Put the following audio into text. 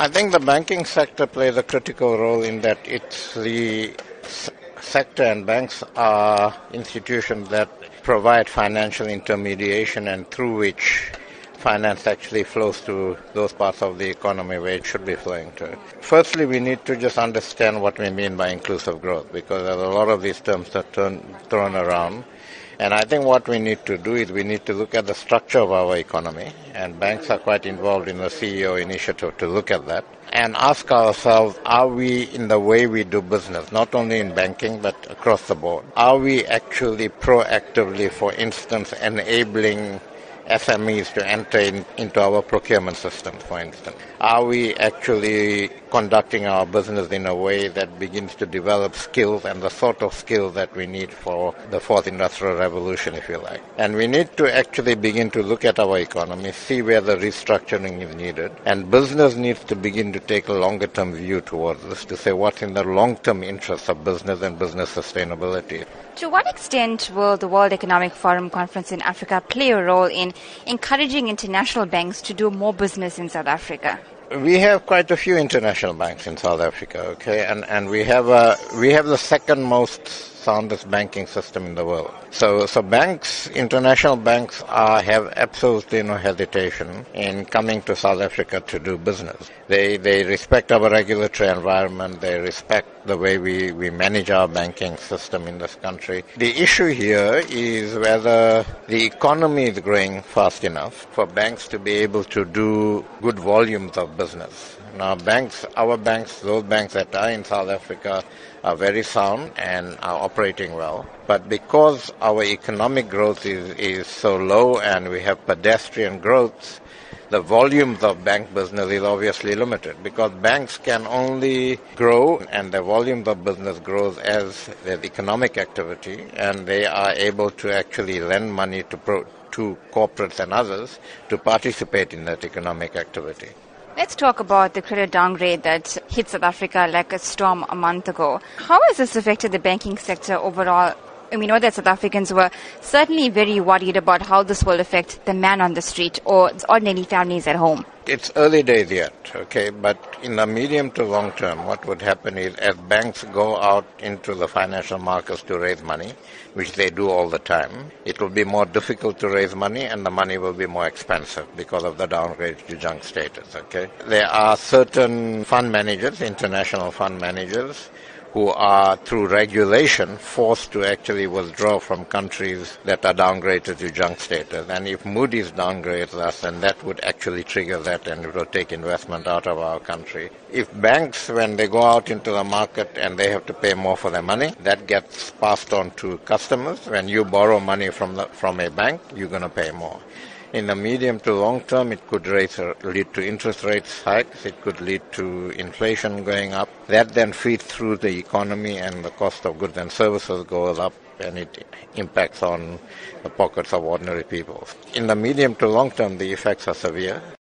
I think the banking sector plays a critical role in that it's the sector and banks are institutions that provide financial intermediation and through which finance actually flows to those parts of the economy where it should be flowing to. Firstly, we need to just understand what we mean by inclusive growth because there's a lot of these terms that turn thrown around. And I think what we need to do is we need to look at the structure of our economy, and banks are quite involved in the CEO initiative to look at that and ask ourselves, are we in the way we do business, not only in banking but across the board? Are we actually proactively, for instance, enabling SMEs to enter in, into our procurement system, for instance? Are we actually conducting our business in a way that begins to develop skills and the sort of skills that we need for the fourth industrial revolution, if you like? And we need to actually begin to look at our economy, see where the restructuring is needed, and business needs to begin to take a longer term view towards this to say what's in the long term interests of business and business sustainability. To what extent will the World Economic Forum conference in Africa play a role in encouraging international banks to do more business in South Africa? We have quite a few international banks in South Africa, okay, and and we have a we have the second most soundest banking system in the world. So, so banks, international banks, are, have absolutely no hesitation in coming to South Africa to do business. They they respect our regulatory environment. They respect the way we, we manage our banking system in this country. The issue here is whether the economy is growing fast enough for banks to be able to do good volumes of business. Now, banks, our banks, those banks that are in South Africa are very sound and are operating well. But because our economic growth is, is so low and we have pedestrian growth, the volumes of bank business is obviously limited because banks can only grow and the volumes of business grows as there's economic activity and they are able to actually lend money to pro- to corporates and others to participate in that economic activity. Let's talk about the credit downgrade that hit South Africa like a storm a month ago. How has this affected the banking sector overall? And we know that South Africans were certainly very worried about how this will affect the man on the street or ordinary families at home. It's early days yet, okay, but in the medium to long term, what would happen is as banks go out into the financial markets to raise money, which they do all the time, it will be more difficult to raise money and the money will be more expensive because of the downgrade to junk status, okay? There are certain fund managers, international fund managers, who are, through regulation, forced to actually withdraw from countries that are downgraded to junk status. And if Moody's downgrades us, then that would actually trigger that and it will take investment out of our country. If banks, when they go out into the market and they have to pay more for their money, that gets passed on to customers. When you borrow money from, the, from a bank, you're going to pay more. In the medium to long term, it could raise, uh, lead to interest rates hikes. It could lead to inflation going up. That then feeds through the economy and the cost of goods and services goes up and it impacts on the pockets of ordinary people. In the medium to long term, the effects are severe.